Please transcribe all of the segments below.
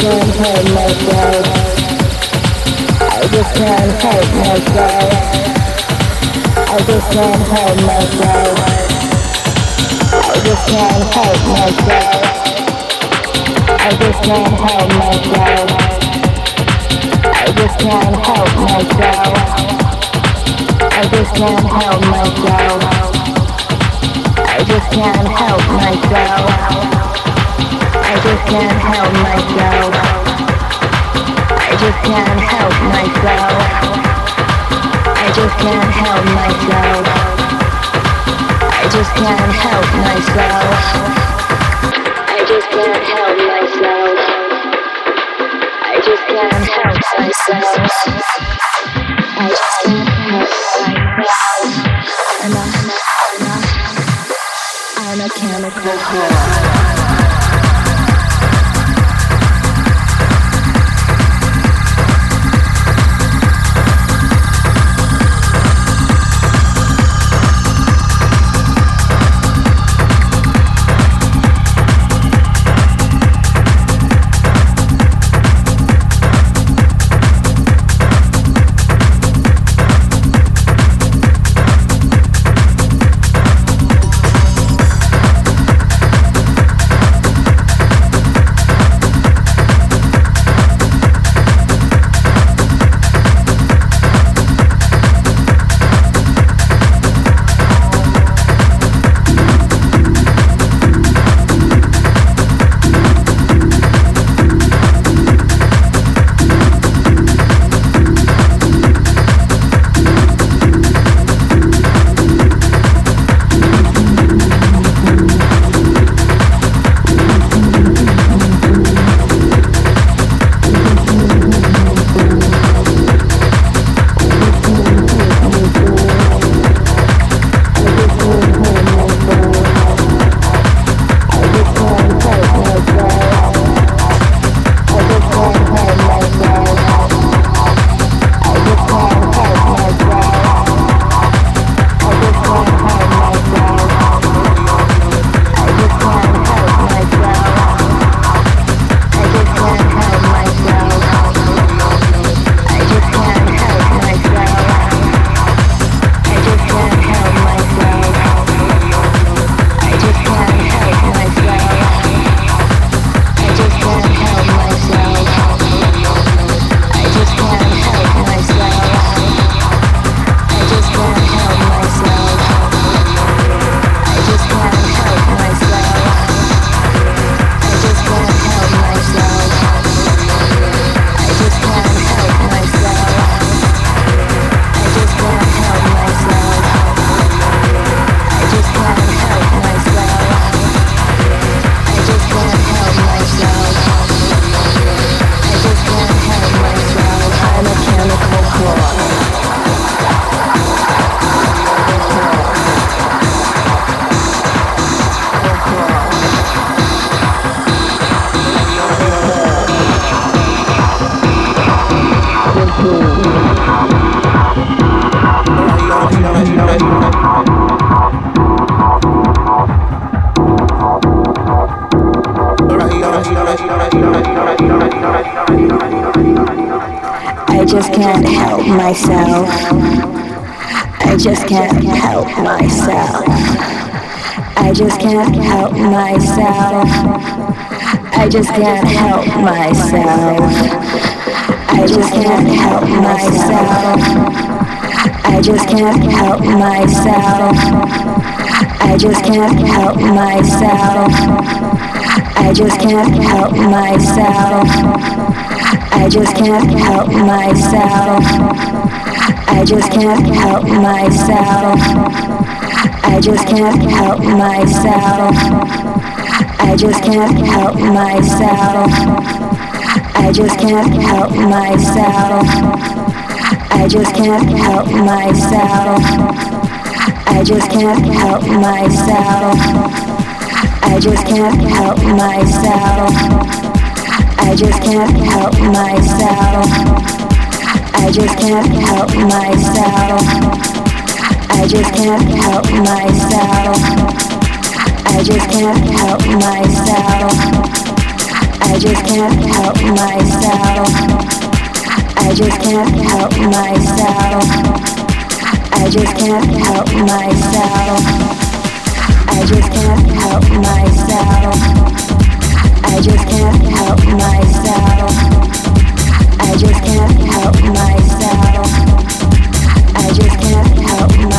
can't help myself. I just can't help myself. I just can't help myself. I just can't help myself. I just can't help myself. I just can't help myself. I just can't help myself. I just can't help myself. I just can't help myself. I just can't help myself. I just can't help myself. I just can't help myself. I just can't help myself. I just can't help myself. I'm a chemical whore. Just can't help myself. I just can't help myself. I just can't help myself. I just can't help myself. I just can't help myself. I just can't help myself. I just can't help myself. I just can't help myself. I just can't help myself. I just can't help myself. I just can't help myself. I just can't help myself. I just can't help myself. I just can't help myself. I just can't help myself. I just can't help myself. I just can't help myself. I just can't help myself. I just can't help myself. I just can't help myself. I just can't help myself. I just can't help myself. I just can't help myself. I just can't help myself.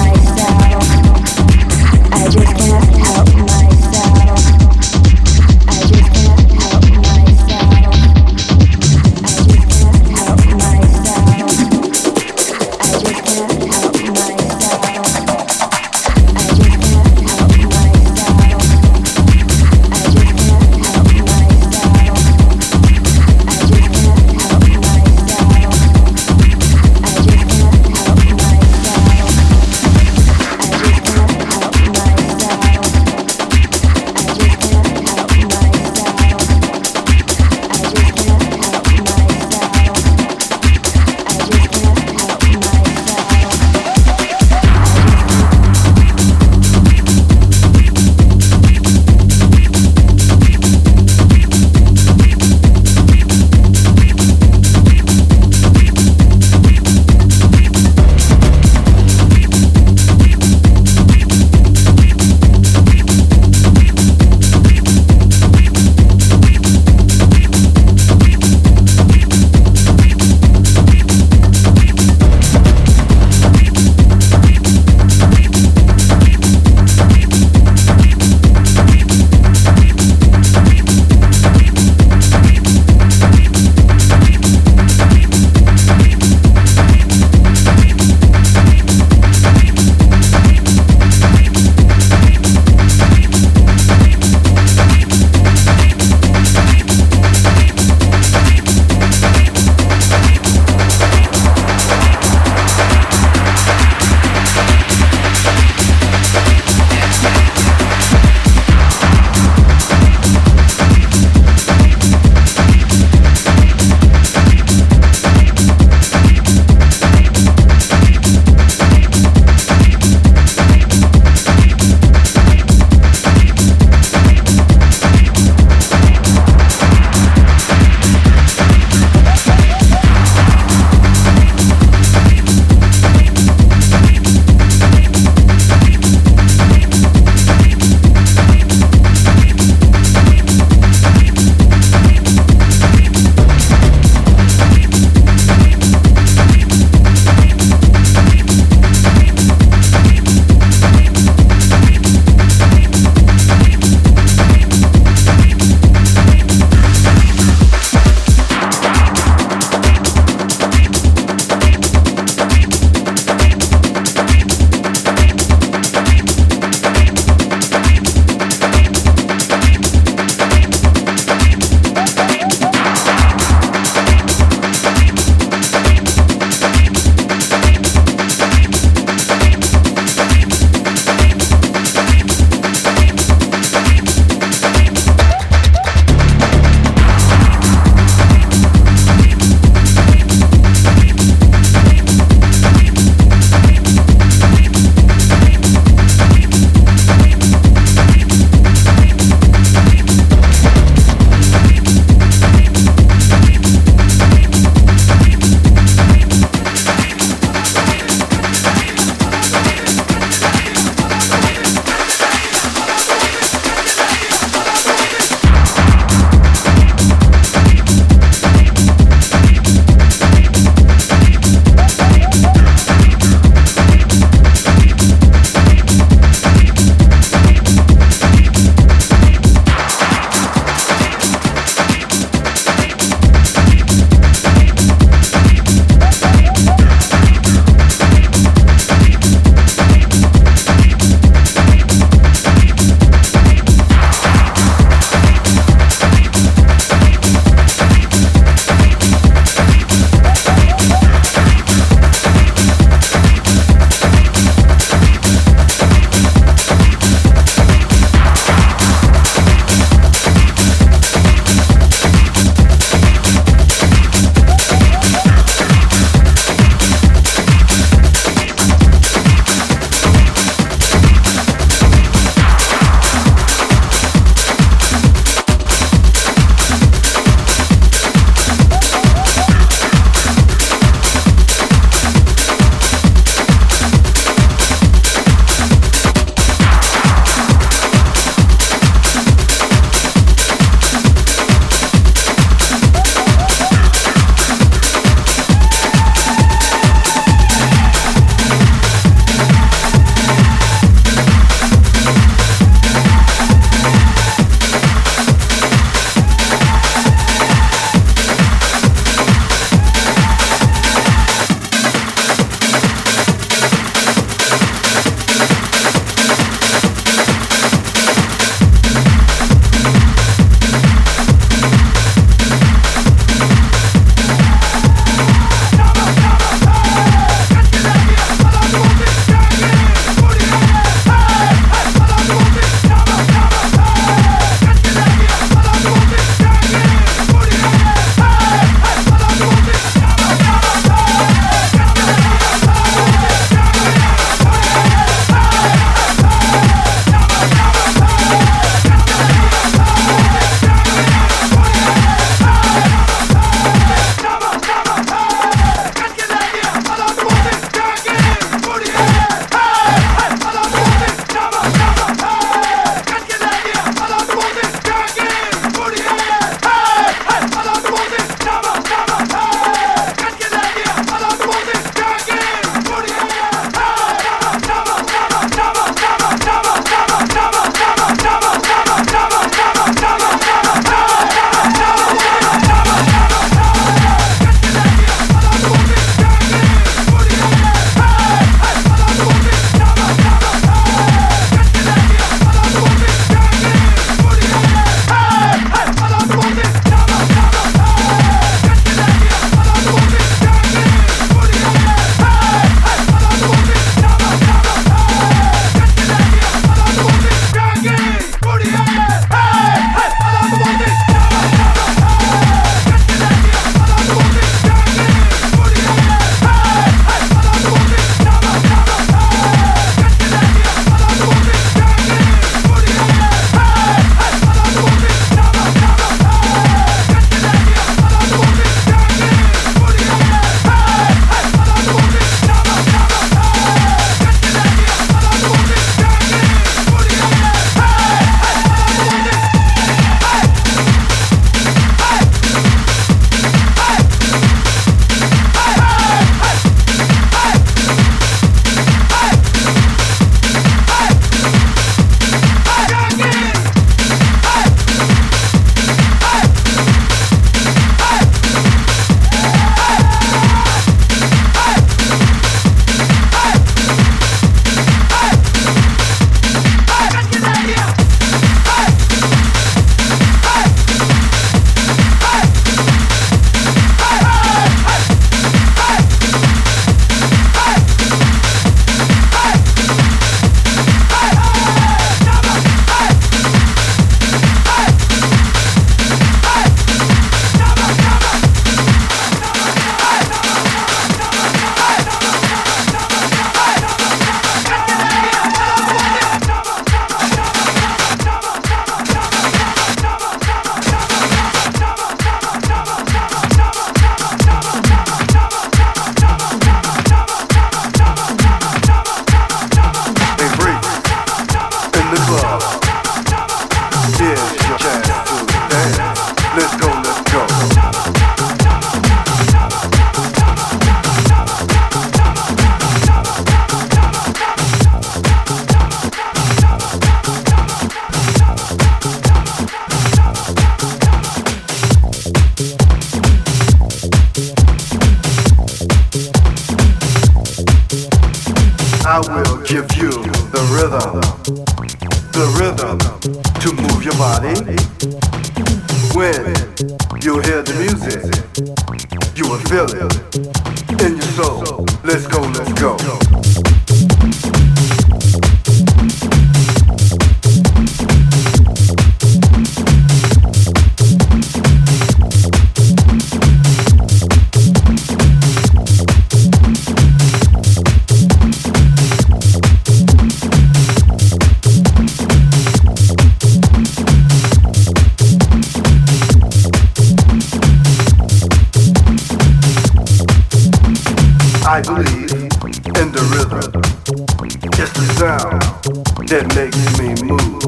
Makes me move.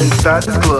Inside this club,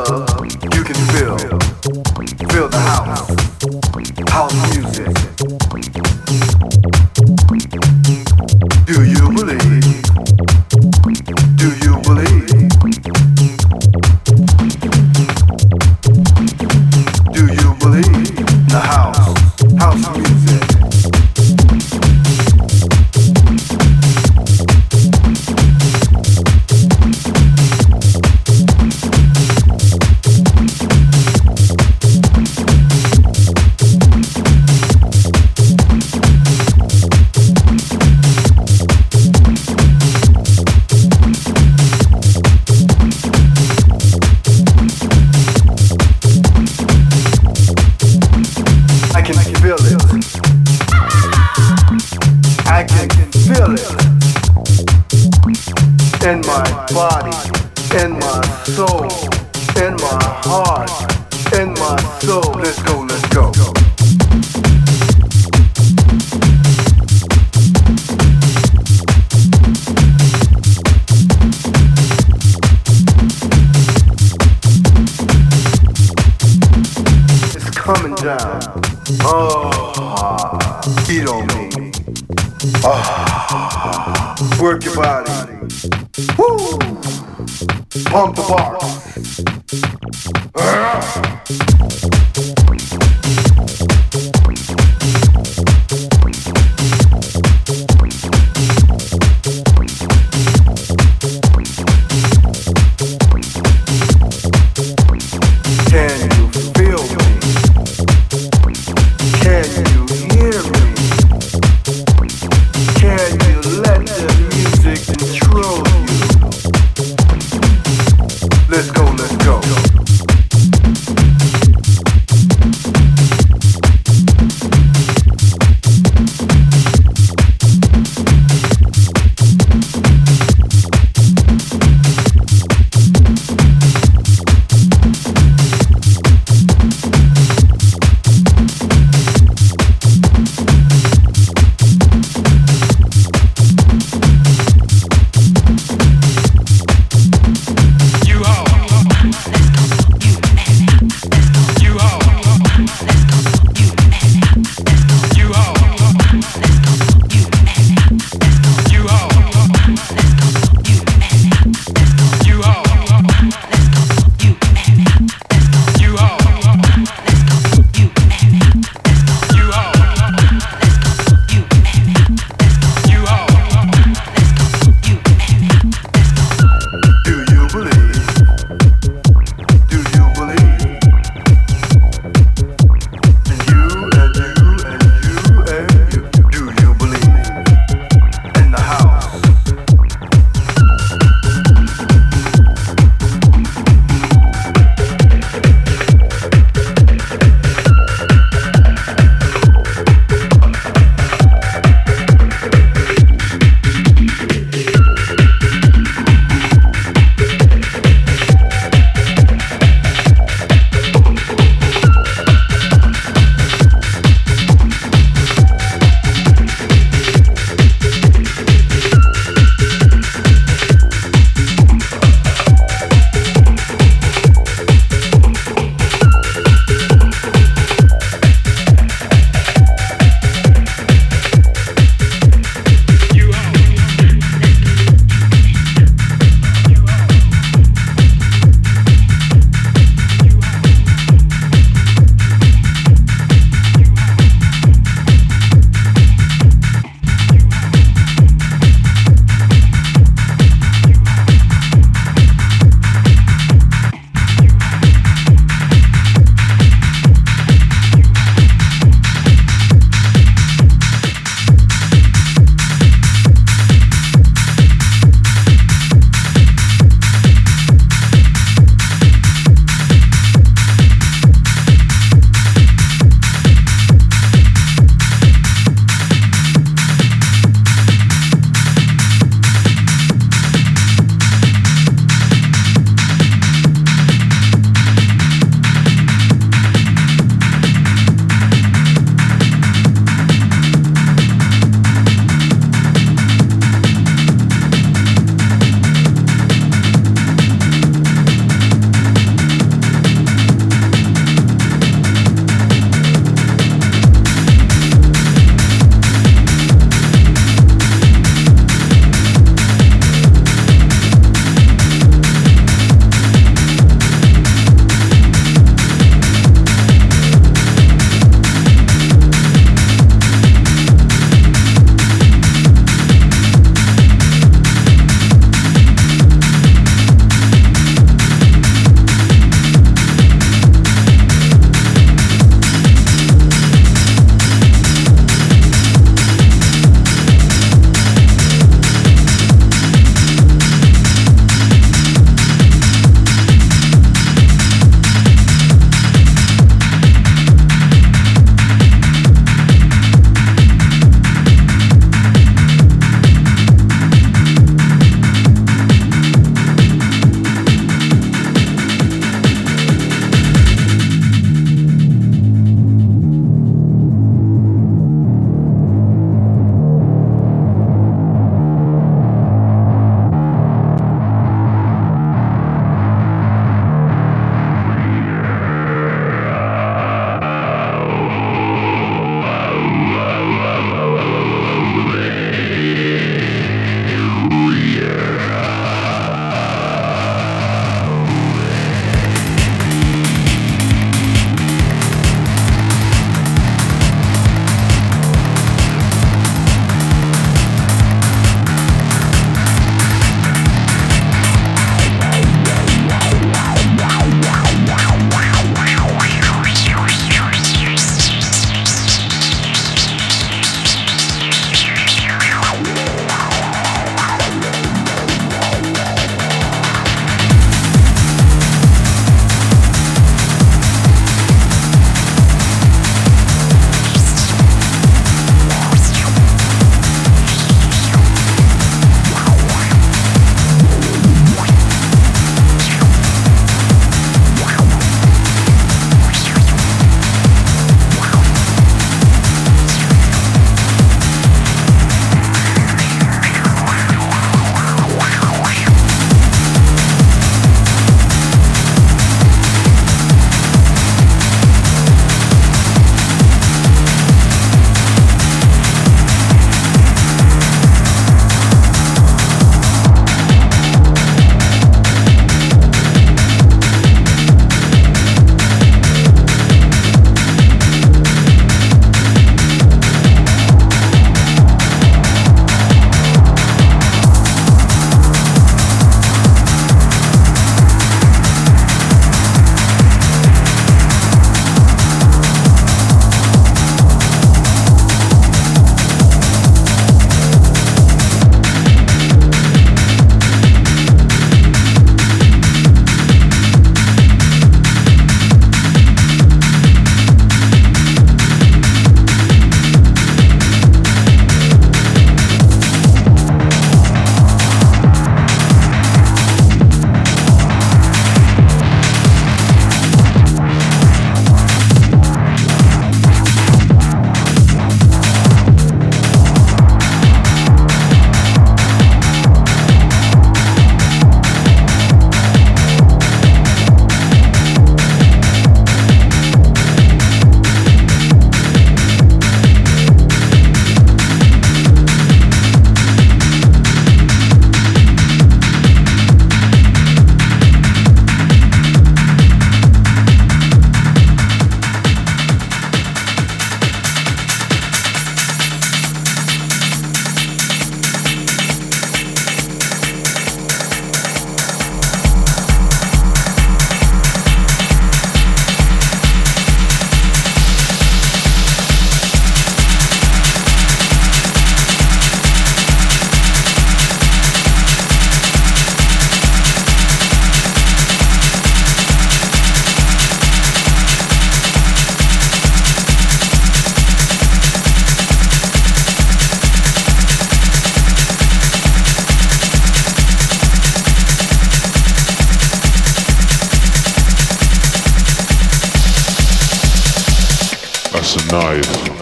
as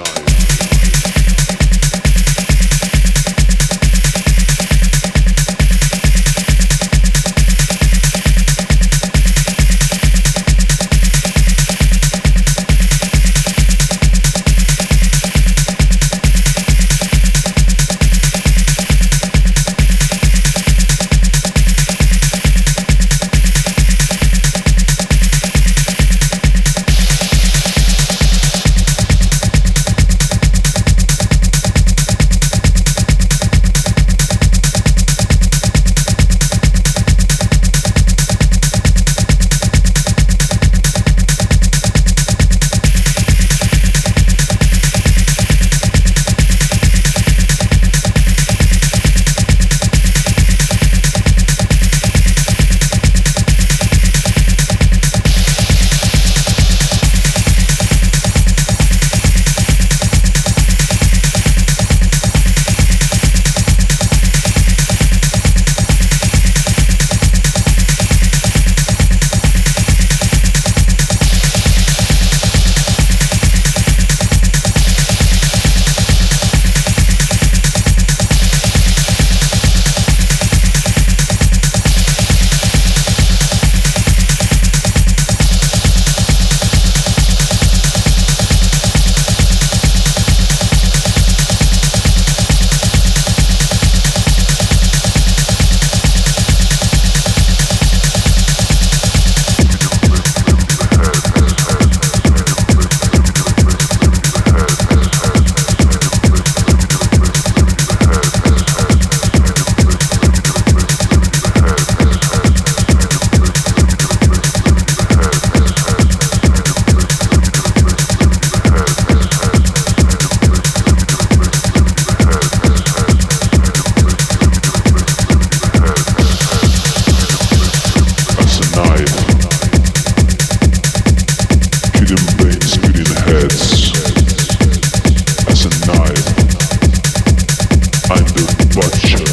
a knife.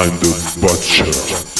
I'm the butcher.